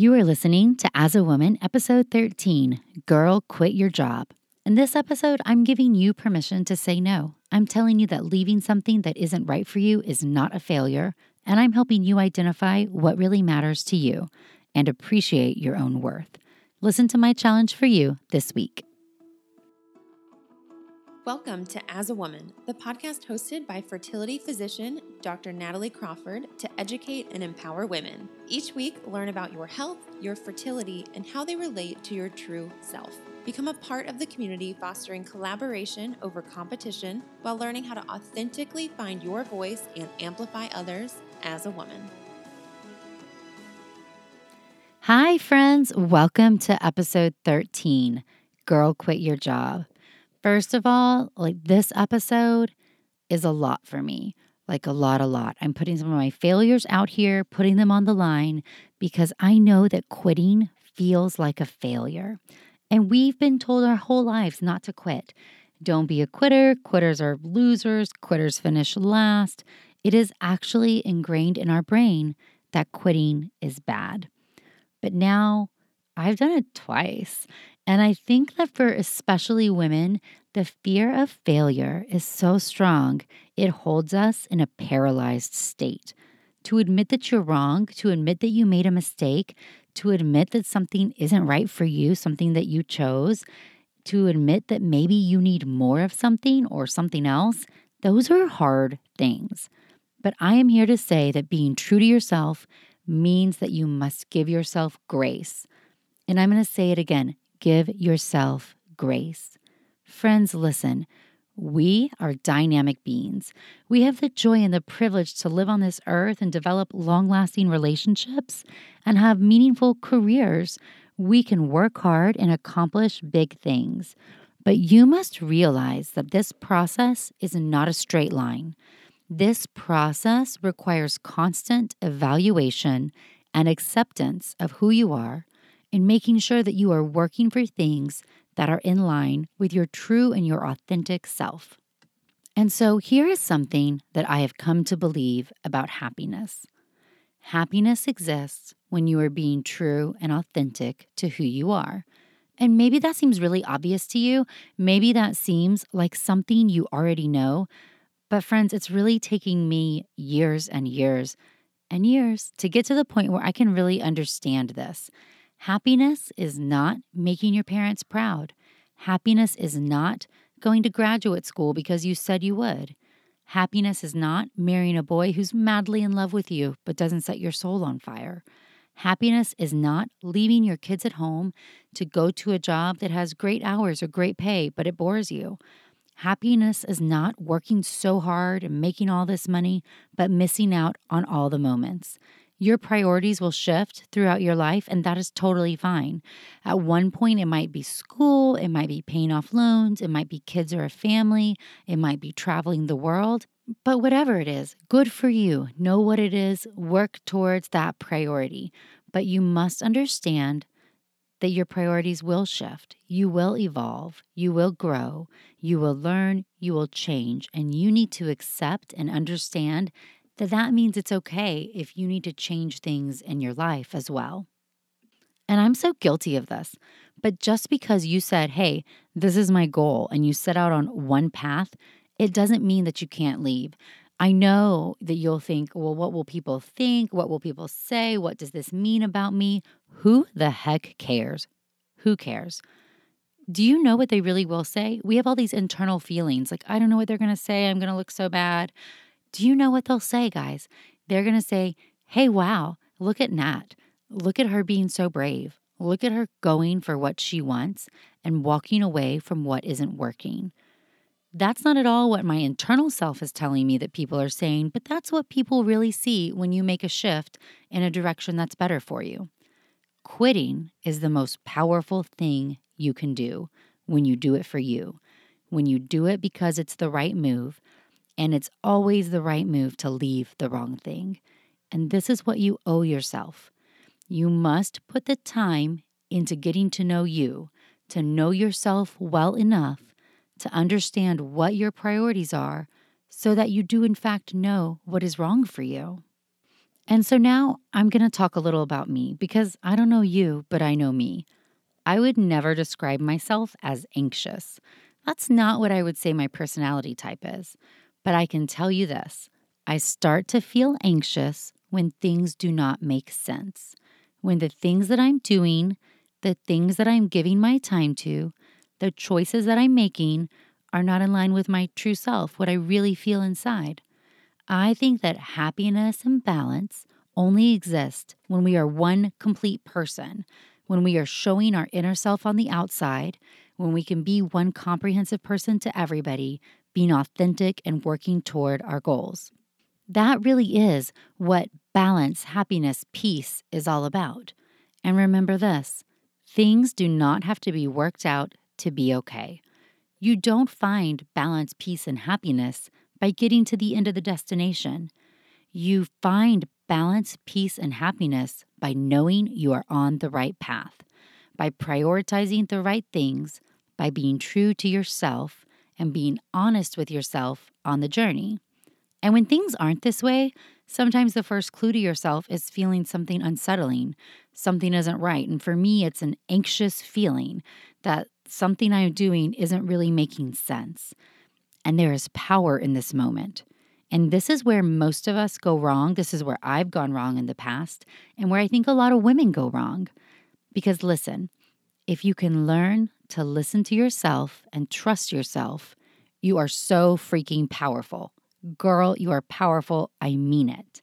You are listening to As a Woman, episode 13 Girl, Quit Your Job. In this episode, I'm giving you permission to say no. I'm telling you that leaving something that isn't right for you is not a failure, and I'm helping you identify what really matters to you and appreciate your own worth. Listen to my challenge for you this week. Welcome to As a Woman, the podcast hosted by fertility physician Dr. Natalie Crawford to educate and empower women. Each week, learn about your health, your fertility, and how they relate to your true self. Become a part of the community fostering collaboration over competition while learning how to authentically find your voice and amplify others as a woman. Hi, friends. Welcome to episode 13 Girl, Quit Your Job. First of all, like this episode is a lot for me. Like a lot, a lot. I'm putting some of my failures out here, putting them on the line because I know that quitting feels like a failure. And we've been told our whole lives not to quit. Don't be a quitter. Quitters are losers. Quitters finish last. It is actually ingrained in our brain that quitting is bad. But now I've done it twice. And I think that for especially women, the fear of failure is so strong, it holds us in a paralyzed state. To admit that you're wrong, to admit that you made a mistake, to admit that something isn't right for you, something that you chose, to admit that maybe you need more of something or something else, those are hard things. But I am here to say that being true to yourself means that you must give yourself grace. And I'm going to say it again Give yourself grace. Friends, listen. We are dynamic beings. We have the joy and the privilege to live on this earth and develop long lasting relationships and have meaningful careers. We can work hard and accomplish big things. But you must realize that this process is not a straight line. This process requires constant evaluation and acceptance of who you are in making sure that you are working for things that are in line with your true and your authentic self. And so here is something that I have come to believe about happiness happiness exists when you are being true and authentic to who you are. And maybe that seems really obvious to you. Maybe that seems like something you already know. But, friends, it's really taking me years and years and years to get to the point where I can really understand this. Happiness is not making your parents proud. Happiness is not going to graduate school because you said you would. Happiness is not marrying a boy who's madly in love with you but doesn't set your soul on fire. Happiness is not leaving your kids at home to go to a job that has great hours or great pay, but it bores you. Happiness is not working so hard and making all this money, but missing out on all the moments. Your priorities will shift throughout your life, and that is totally fine. At one point, it might be school, it might be paying off loans, it might be kids or a family, it might be traveling the world. But whatever it is, good for you. Know what it is, work towards that priority. But you must understand that your priorities will shift. You will evolve. You will grow. You will learn. You will change. And you need to accept and understand that that means it's okay if you need to change things in your life as well. And I'm so guilty of this. But just because you said, hey, this is my goal, and you set out on one path, it doesn't mean that you can't leave. I know that you'll think, well, what will people think? What will people say? What does this mean about me? Who the heck cares? Who cares? Do you know what they really will say? We have all these internal feelings like, I don't know what they're going to say. I'm going to look so bad. Do you know what they'll say, guys? They're going to say, Hey, wow, look at Nat. Look at her being so brave. Look at her going for what she wants and walking away from what isn't working. That's not at all what my internal self is telling me that people are saying, but that's what people really see when you make a shift in a direction that's better for you. Quitting is the most powerful thing you can do when you do it for you, when you do it because it's the right move, and it's always the right move to leave the wrong thing. And this is what you owe yourself. You must put the time into getting to know you, to know yourself well enough to understand what your priorities are so that you do, in fact, know what is wrong for you. And so now I'm going to talk a little about me because I don't know you, but I know me. I would never describe myself as anxious. That's not what I would say my personality type is. But I can tell you this I start to feel anxious when things do not make sense, when the things that I'm doing, the things that I'm giving my time to, the choices that I'm making are not in line with my true self, what I really feel inside. I think that happiness and balance only exist when we are one complete person, when we are showing our inner self on the outside, when we can be one comprehensive person to everybody, being authentic and working toward our goals. That really is what balance, happiness, peace is all about. And remember this things do not have to be worked out to be okay. You don't find balance, peace, and happiness by getting to the end of the destination. You find balance, peace, and happiness by knowing you are on the right path, by prioritizing the right things, by being true to yourself, and being honest with yourself on the journey. And when things aren't this way, sometimes the first clue to yourself is feeling something unsettling. Something isn't right. And for me, it's an anxious feeling that something I'm doing isn't really making sense. And there is power in this moment. And this is where most of us go wrong. This is where I've gone wrong in the past, and where I think a lot of women go wrong. Because listen, if you can learn to listen to yourself and trust yourself, you are so freaking powerful. Girl, you are powerful. I mean it.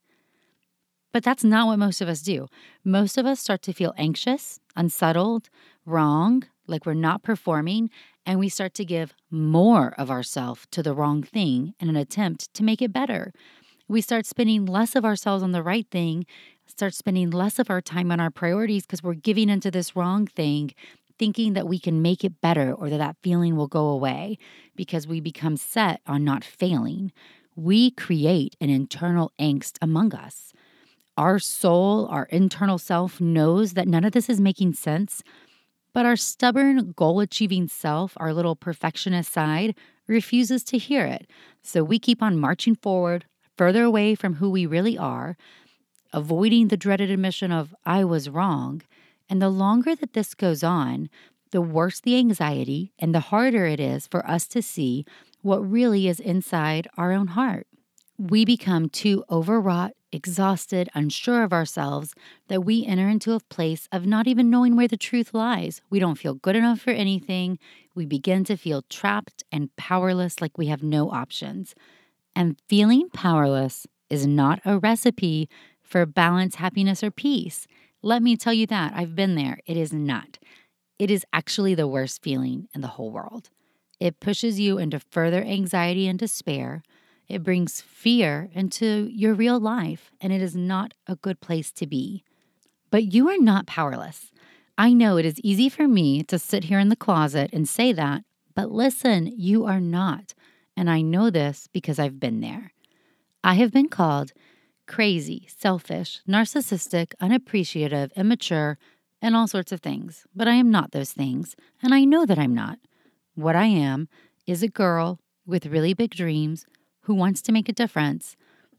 But that's not what most of us do. Most of us start to feel anxious, unsettled, wrong, like we're not performing, and we start to give more of ourselves to the wrong thing in an attempt to make it better. We start spending less of ourselves on the right thing, start spending less of our time on our priorities because we're giving into this wrong thing, thinking that we can make it better or that that feeling will go away because we become set on not failing. We create an internal angst among us. Our soul, our internal self knows that none of this is making sense but our stubborn, goal achieving self, our little perfectionist side, refuses to hear it. So we keep on marching forward, further away from who we really are, avoiding the dreaded admission of, I was wrong. And the longer that this goes on, the worse the anxiety and the harder it is for us to see what really is inside our own heart. We become too overwrought exhausted, unsure of ourselves, that we enter into a place of not even knowing where the truth lies. We don't feel good enough for anything. We begin to feel trapped and powerless, like we have no options. And feeling powerless is not a recipe for balance, happiness, or peace. Let me tell you that. I've been there. It is not. It is actually the worst feeling in the whole world. It pushes you into further anxiety and despair it brings fear into your real life, and it is not a good place to be. But you are not powerless. I know it is easy for me to sit here in the closet and say that, but listen, you are not. And I know this because I've been there. I have been called crazy, selfish, narcissistic, unappreciative, immature, and all sorts of things. But I am not those things, and I know that I'm not. What I am is a girl with really big dreams who wants to make a difference,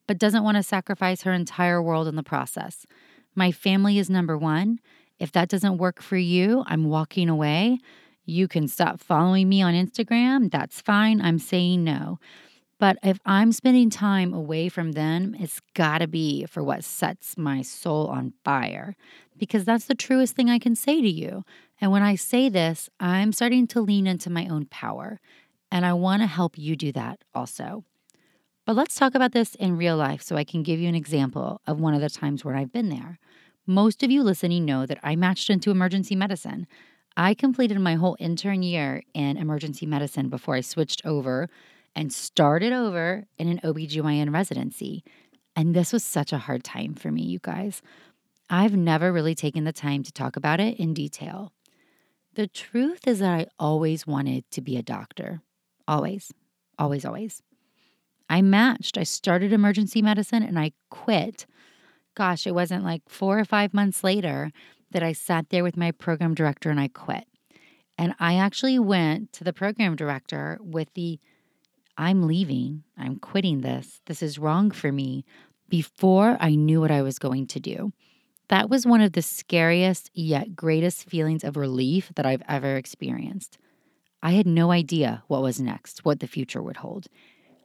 but doesn't want to sacrifice her entire world in the process. My family is number one. If that doesn't work for you, I'm walking away. You can stop following me on Instagram. That's fine. I'm saying no. But if I'm spending time away from them, it's got to be for what sets my soul on fire because that's the truest thing I can say to you. And when I say this, I'm starting to lean into my own power. And I want to help you do that also. But let's talk about this in real life so I can give you an example of one of the times where I've been there. Most of you listening know that I matched into emergency medicine. I completed my whole intern year in emergency medicine before I switched over and started over in an OBGYN residency. And this was such a hard time for me, you guys. I've never really taken the time to talk about it in detail. The truth is that I always wanted to be a doctor. Always, always, always. I matched. I started emergency medicine and I quit. Gosh, it wasn't like four or five months later that I sat there with my program director and I quit. And I actually went to the program director with the I'm leaving, I'm quitting this, this is wrong for me. before I knew what I was going to do. That was one of the scariest yet greatest feelings of relief that I've ever experienced. I had no idea what was next, what the future would hold.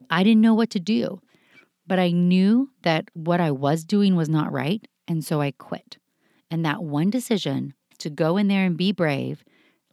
I didn't know what to do, but I knew that what I was doing was not right, and so I quit. And that one decision to go in there and be brave,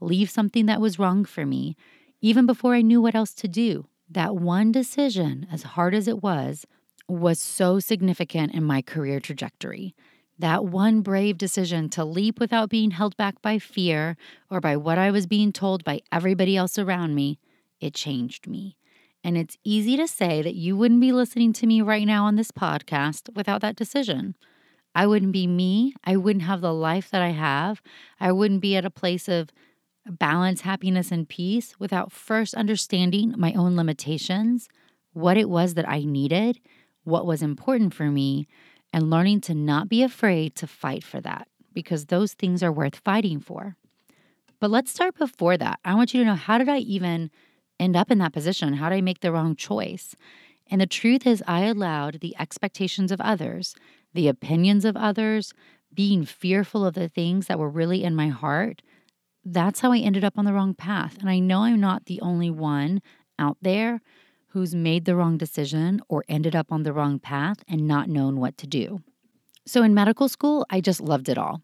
leave something that was wrong for me, even before I knew what else to do, that one decision, as hard as it was, was so significant in my career trajectory. That one brave decision to leap without being held back by fear or by what I was being told by everybody else around me, it changed me. And it's easy to say that you wouldn't be listening to me right now on this podcast without that decision. I wouldn't be me. I wouldn't have the life that I have. I wouldn't be at a place of balance, happiness, and peace without first understanding my own limitations, what it was that I needed, what was important for me, and learning to not be afraid to fight for that because those things are worth fighting for. But let's start before that. I want you to know how did I even end up in that position? How did I make the wrong choice? And the truth is, I allowed the expectations of others, the opinions of others, being fearful of the things that were really in my heart. That's how I ended up on the wrong path. And I know I'm not the only one out there who's made the wrong decision or ended up on the wrong path and not known what to do. So in medical school, I just loved it all.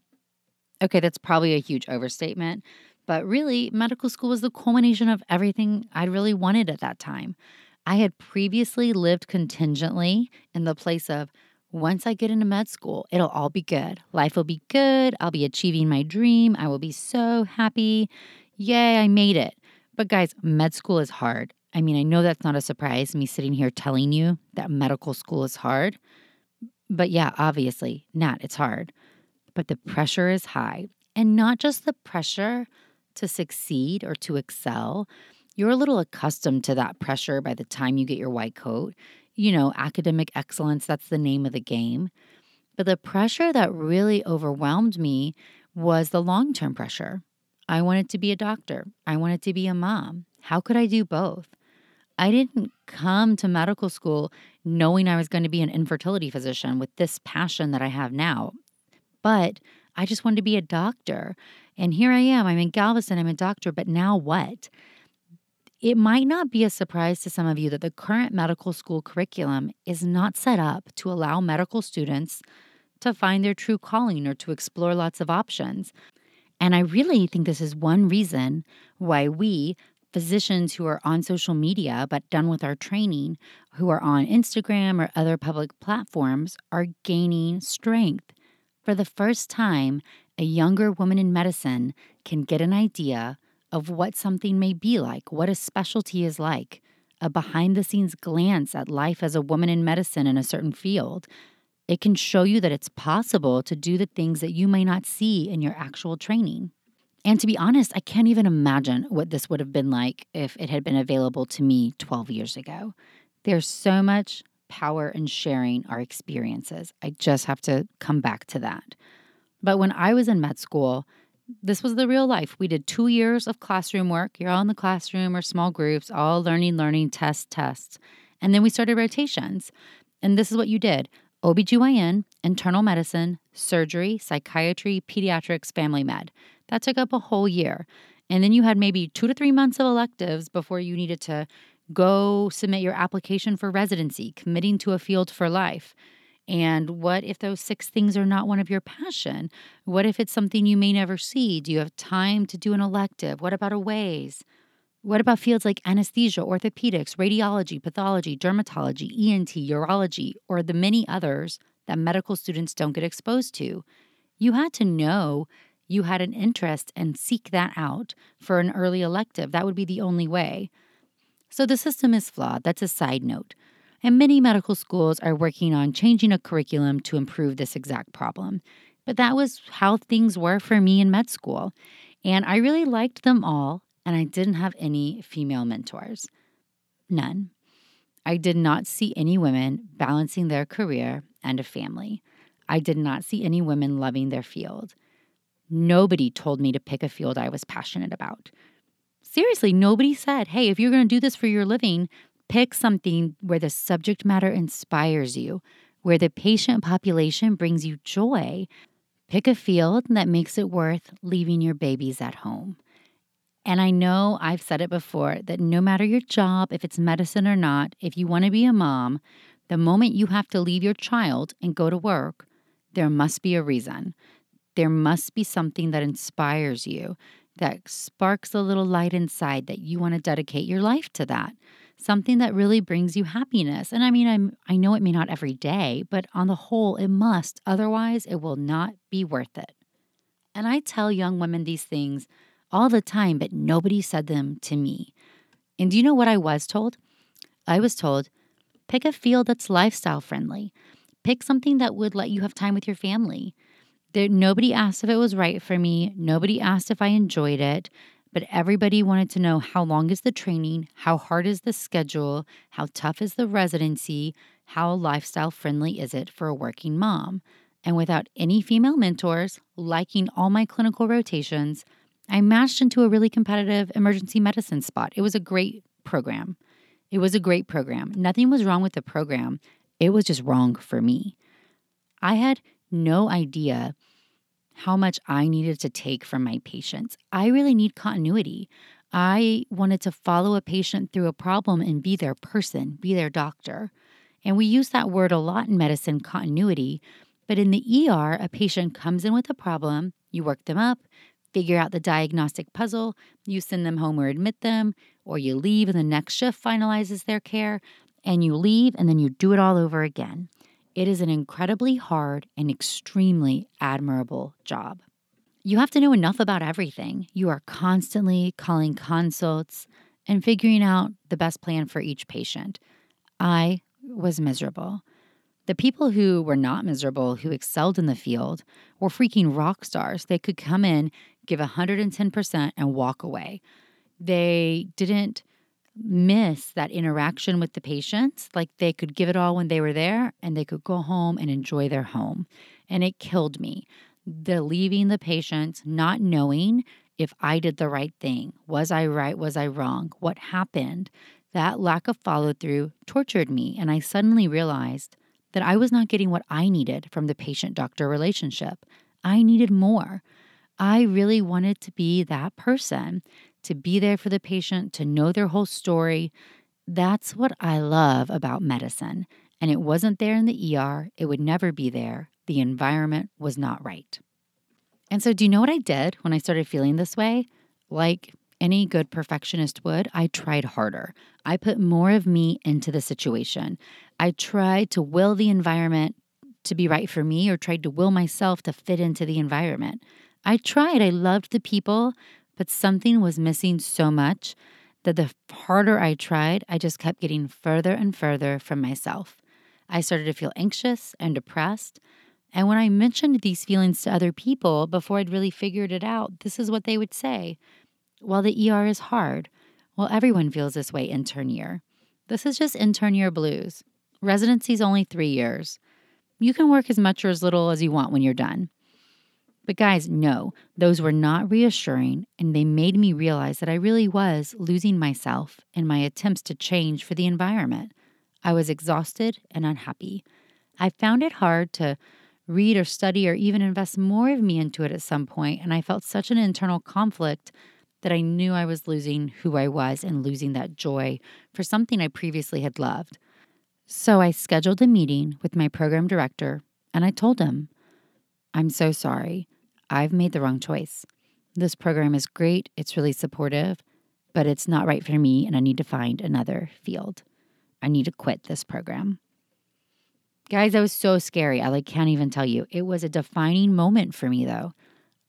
Okay, that's probably a huge overstatement, but really, medical school was the culmination of everything I really wanted at that time. I had previously lived contingently in the place of once I get into med school, it'll all be good. Life will be good. I'll be achieving my dream. I will be so happy. Yay, I made it. But guys, med school is hard. I mean, I know that's not a surprise, me sitting here telling you that medical school is hard. But yeah, obviously, not, it's hard. But the pressure is high. And not just the pressure to succeed or to excel. You're a little accustomed to that pressure by the time you get your white coat. You know, academic excellence, that's the name of the game. But the pressure that really overwhelmed me was the long term pressure. I wanted to be a doctor, I wanted to be a mom. How could I do both? I didn't come to medical school knowing I was going to be an infertility physician with this passion that I have now. But I just wanted to be a doctor. And here I am. I'm in Galveston. I'm a doctor. But now what? It might not be a surprise to some of you that the current medical school curriculum is not set up to allow medical students to find their true calling or to explore lots of options. And I really think this is one reason why we, physicians who are on social media but done with our training, who are on Instagram or other public platforms, are gaining strength. For the first time, a younger woman in medicine can get an idea of what something may be like, what a specialty is like, a behind the scenes glance at life as a woman in medicine in a certain field. It can show you that it's possible to do the things that you may not see in your actual training. And to be honest, I can't even imagine what this would have been like if it had been available to me 12 years ago. There's so much power in sharing our experiences. I just have to come back to that. But when I was in med school, this was the real life. We did two years of classroom work. You're all in the classroom or small groups, all learning, learning, test, tests. And then we started rotations. And this is what you did OBGYN, internal medicine, surgery, psychiatry, pediatrics, family med. That took up a whole year. And then you had maybe two to three months of electives before you needed to go submit your application for residency, committing to a field for life. And what if those six things are not one of your passion? What if it's something you may never see? Do you have time to do an elective? What about AWAYS? What about fields like anesthesia, orthopedics, radiology, pathology, dermatology, ENT, urology, or the many others that medical students don't get exposed to? You had to know you had an interest and seek that out for an early elective. That would be the only way. So the system is flawed. That's a side note. And many medical schools are working on changing a curriculum to improve this exact problem. But that was how things were for me in med school. And I really liked them all, and I didn't have any female mentors. None. I did not see any women balancing their career and a family. I did not see any women loving their field. Nobody told me to pick a field I was passionate about. Seriously, nobody said, hey, if you're going to do this for your living, pick something where the subject matter inspires you, where the patient population brings you joy. Pick a field that makes it worth leaving your babies at home. And I know I've said it before that no matter your job, if it's medicine or not, if you want to be a mom, the moment you have to leave your child and go to work, there must be a reason. There must be something that inspires you, that sparks a little light inside that you want to dedicate your life to that. Something that really brings you happiness. And I mean, I'm I know it may not every day, but on the whole it must. Otherwise, it will not be worth it. And I tell young women these things all the time, but nobody said them to me. And do you know what I was told? I was told pick a field that's lifestyle friendly, pick something that would let you have time with your family. There, nobody asked if it was right for me, nobody asked if I enjoyed it. But everybody wanted to know how long is the training, how hard is the schedule, how tough is the residency, how lifestyle friendly is it for a working mom. And without any female mentors, liking all my clinical rotations, I matched into a really competitive emergency medicine spot. It was a great program. It was a great program. Nothing was wrong with the program, it was just wrong for me. I had no idea how much I needed to take from my patients. I really need continuity. I wanted to follow a patient through a problem and be their person, be their doctor. And we use that word a lot in medicine continuity. But in the ER, a patient comes in with a problem, you work them up, figure out the diagnostic puzzle, you send them home or admit them, or you leave and the next shift finalizes their care, and you leave and then you do it all over again. It is an incredibly hard and extremely admirable job. You have to know enough about everything. You are constantly calling consults and figuring out the best plan for each patient. I was miserable. The people who were not miserable, who excelled in the field, were freaking rock stars. They could come in, give 110%, and walk away. They didn't miss that interaction with the patients. Like they could give it all when they were there and they could go home and enjoy their home. And it killed me. The leaving the patients, not knowing if I did the right thing. Was I right? Was I wrong? What happened? That lack of follow through tortured me. And I suddenly realized that I was not getting what I needed from the patient doctor relationship. I needed more. I really wanted to be that person, to be there for the patient, to know their whole story. That's what I love about medicine. And it wasn't there in the ER, it would never be there. The environment was not right. And so, do you know what I did when I started feeling this way? Like any good perfectionist would, I tried harder. I put more of me into the situation. I tried to will the environment to be right for me or tried to will myself to fit into the environment. I tried. I loved the people, but something was missing so much that the harder I tried, I just kept getting further and further from myself. I started to feel anxious and depressed. And when I mentioned these feelings to other people before I'd really figured it out, this is what they would say Well, the ER is hard. Well, everyone feels this way intern year. This is just intern year blues. Residency's only three years. You can work as much or as little as you want when you're done. But guys, no, those were not reassuring, and they made me realize that I really was losing myself in my attempts to change for the environment. I was exhausted and unhappy. I found it hard to read or study or even invest more of me into it at some point, and I felt such an internal conflict that I knew I was losing who I was and losing that joy for something I previously had loved. So I scheduled a meeting with my program director and I told him, I'm so sorry. I've made the wrong choice. This program is great, it's really supportive, but it's not right for me, and I need to find another field. I need to quit this program. Guys, that was so scary. I like can't even tell you. It was a defining moment for me though.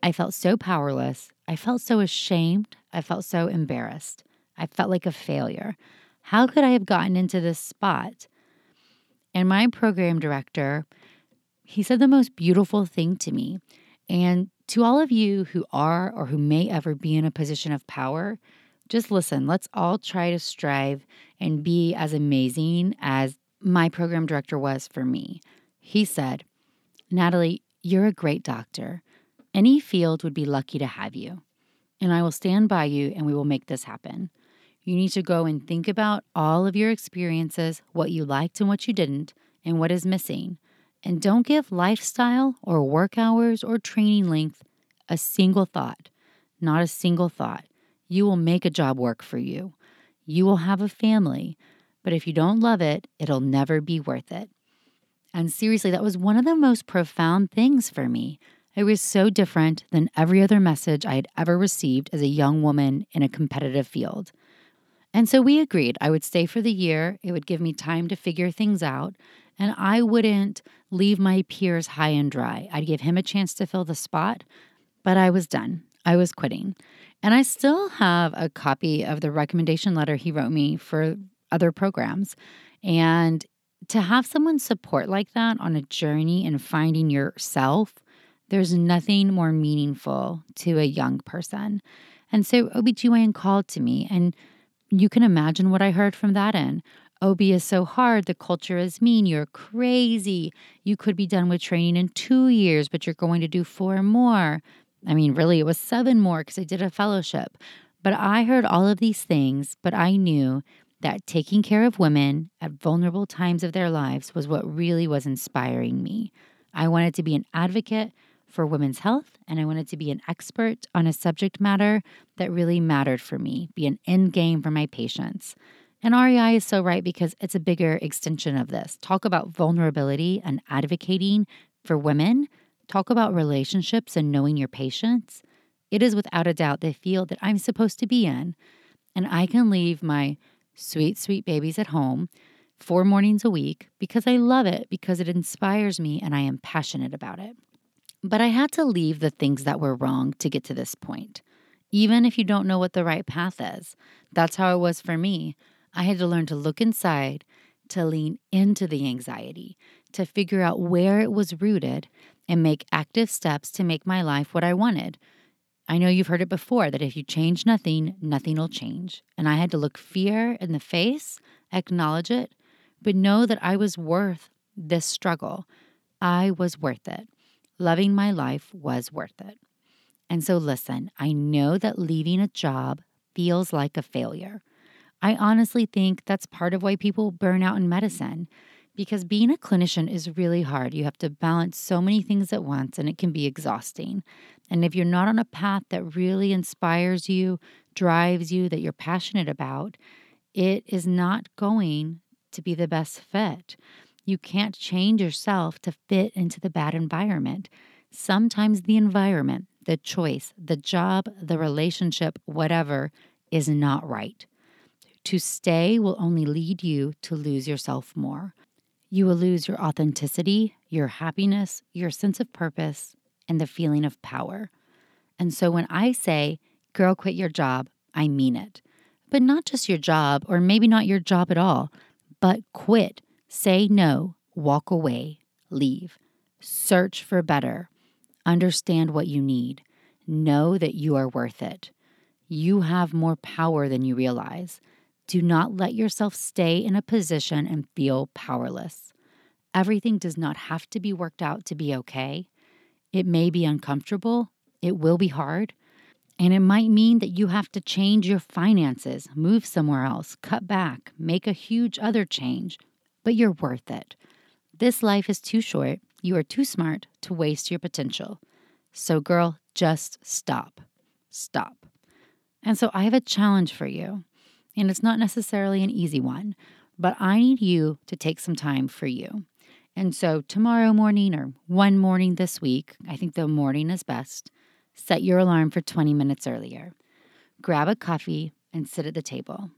I felt so powerless. I felt so ashamed. I felt so embarrassed. I felt like a failure. How could I have gotten into this spot? And my program director, he said the most beautiful thing to me. And to all of you who are or who may ever be in a position of power, just listen. Let's all try to strive and be as amazing as my program director was for me. He said, Natalie, you're a great doctor. Any field would be lucky to have you. And I will stand by you and we will make this happen. You need to go and think about all of your experiences, what you liked and what you didn't, and what is missing. And don't give lifestyle or work hours or training length a single thought, not a single thought. You will make a job work for you. You will have a family, but if you don't love it, it'll never be worth it. And seriously, that was one of the most profound things for me. It was so different than every other message I had ever received as a young woman in a competitive field. And so we agreed I would stay for the year. It would give me time to figure things out. And I wouldn't leave my peers high and dry. I'd give him a chance to fill the spot, but I was done. I was quitting. And I still have a copy of the recommendation letter he wrote me for other programs. And to have someone support like that on a journey and finding yourself, there's nothing more meaningful to a young person. And so OBGYN called to me and you can imagine what I heard from that end. OB is so hard. The culture is mean. You're crazy. You could be done with training in two years, but you're going to do four more. I mean, really, it was seven more because I did a fellowship. But I heard all of these things, but I knew that taking care of women at vulnerable times of their lives was what really was inspiring me. I wanted to be an advocate for women's health, and I wanted to be an expert on a subject matter that really mattered for me, be an end game for my patients. And REI is so right because it's a bigger extension of this. Talk about vulnerability and advocating for women. Talk about relationships and knowing your patients. It is without a doubt the field that I'm supposed to be in. And I can leave my sweet, sweet babies at home four mornings a week because I love it, because it inspires me, and I am passionate about it. But I had to leave the things that were wrong to get to this point. Even if you don't know what the right path is, that's how it was for me. I had to learn to look inside, to lean into the anxiety, to figure out where it was rooted, and make active steps to make my life what I wanted. I know you've heard it before that if you change nothing, nothing will change. And I had to look fear in the face, acknowledge it, but know that I was worth this struggle. I was worth it loving my life was worth it. And so, listen, I know that leaving a job feels like a failure. I honestly think that's part of why people burn out in medicine because being a clinician is really hard. You have to balance so many things at once and it can be exhausting. And if you're not on a path that really inspires you, drives you, that you're passionate about, it is not going to be the best fit. You can't change yourself to fit into the bad environment. Sometimes the environment, the choice, the job, the relationship, whatever, is not right. To stay will only lead you to lose yourself more. You will lose your authenticity, your happiness, your sense of purpose, and the feeling of power. And so when I say, girl, quit your job, I mean it. But not just your job, or maybe not your job at all, but quit Say no, walk away, leave. Search for better. Understand what you need. Know that you are worth it. You have more power than you realize. Do not let yourself stay in a position and feel powerless. Everything does not have to be worked out to be okay. It may be uncomfortable, it will be hard, and it might mean that you have to change your finances, move somewhere else, cut back, make a huge other change, but you're worth it. This life is too short. You are too smart to waste your potential. So, girl, just stop. Stop. And so, I have a challenge for you. And it's not necessarily an easy one, but I need you to take some time for you. And so, tomorrow morning or one morning this week, I think the morning is best, set your alarm for 20 minutes earlier. Grab a coffee and sit at the table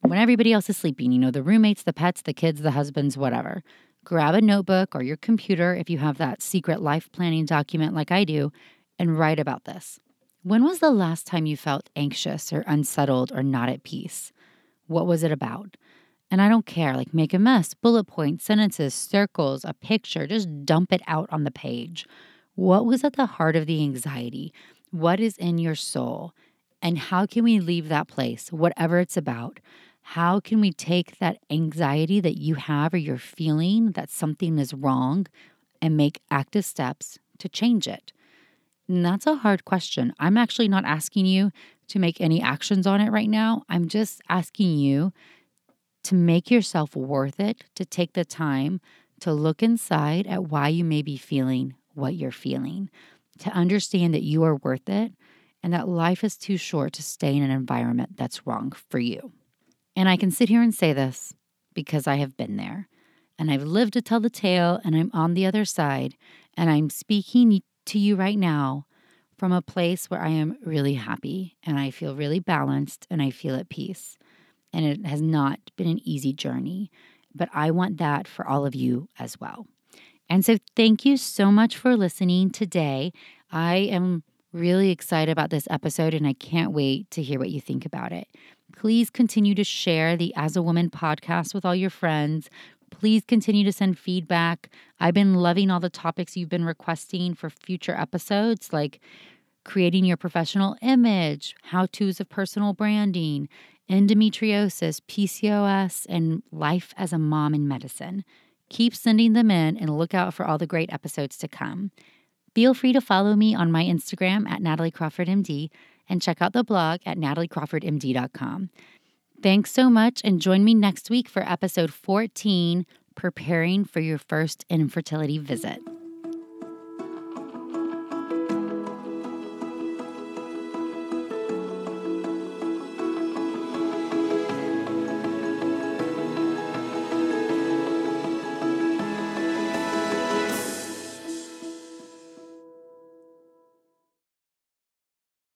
when everybody else is sleeping, you know, the roommates, the pets, the kids, the husbands, whatever. Grab a notebook or your computer if you have that secret life planning document like I do and write about this. When was the last time you felt anxious or unsettled or not at peace? What was it about? And I don't care, like make a mess, bullet points, sentences, circles, a picture, just dump it out on the page. What was at the heart of the anxiety? What is in your soul? And how can we leave that place, whatever it's about, how can we take that anxiety that you have or you're feeling that something is wrong and make active steps to change it? And that's a hard question. I'm actually not asking you to make any actions on it right now. I'm just asking you to make yourself worth it, to take the time to look inside at why you may be feeling what you're feeling, to understand that you are worth it and that life is too short to stay in an environment that's wrong for you. And I can sit here and say this because I have been there and I've lived to tell the tale and I'm on the other side and I'm speaking to you right now from a place where I am really happy and I feel really balanced and I feel at peace. And it has not been an easy journey, but I want that for all of you as well. And so, thank you so much for listening today. I am really excited about this episode and I can't wait to hear what you think about it. Please continue to share the As a Woman podcast with all your friends. Please continue to send feedback. I've been loving all the topics you've been requesting for future episodes, like creating your professional image, how to's of personal branding, endometriosis, PCOS, and life as a mom in medicine. Keep sending them in and look out for all the great episodes to come. Feel free to follow me on my Instagram at Natalie Crawford MD and check out the blog at nataliecrawfordmd.com. Thanks so much and join me next week for episode 14 Preparing for Your First Infertility Visit.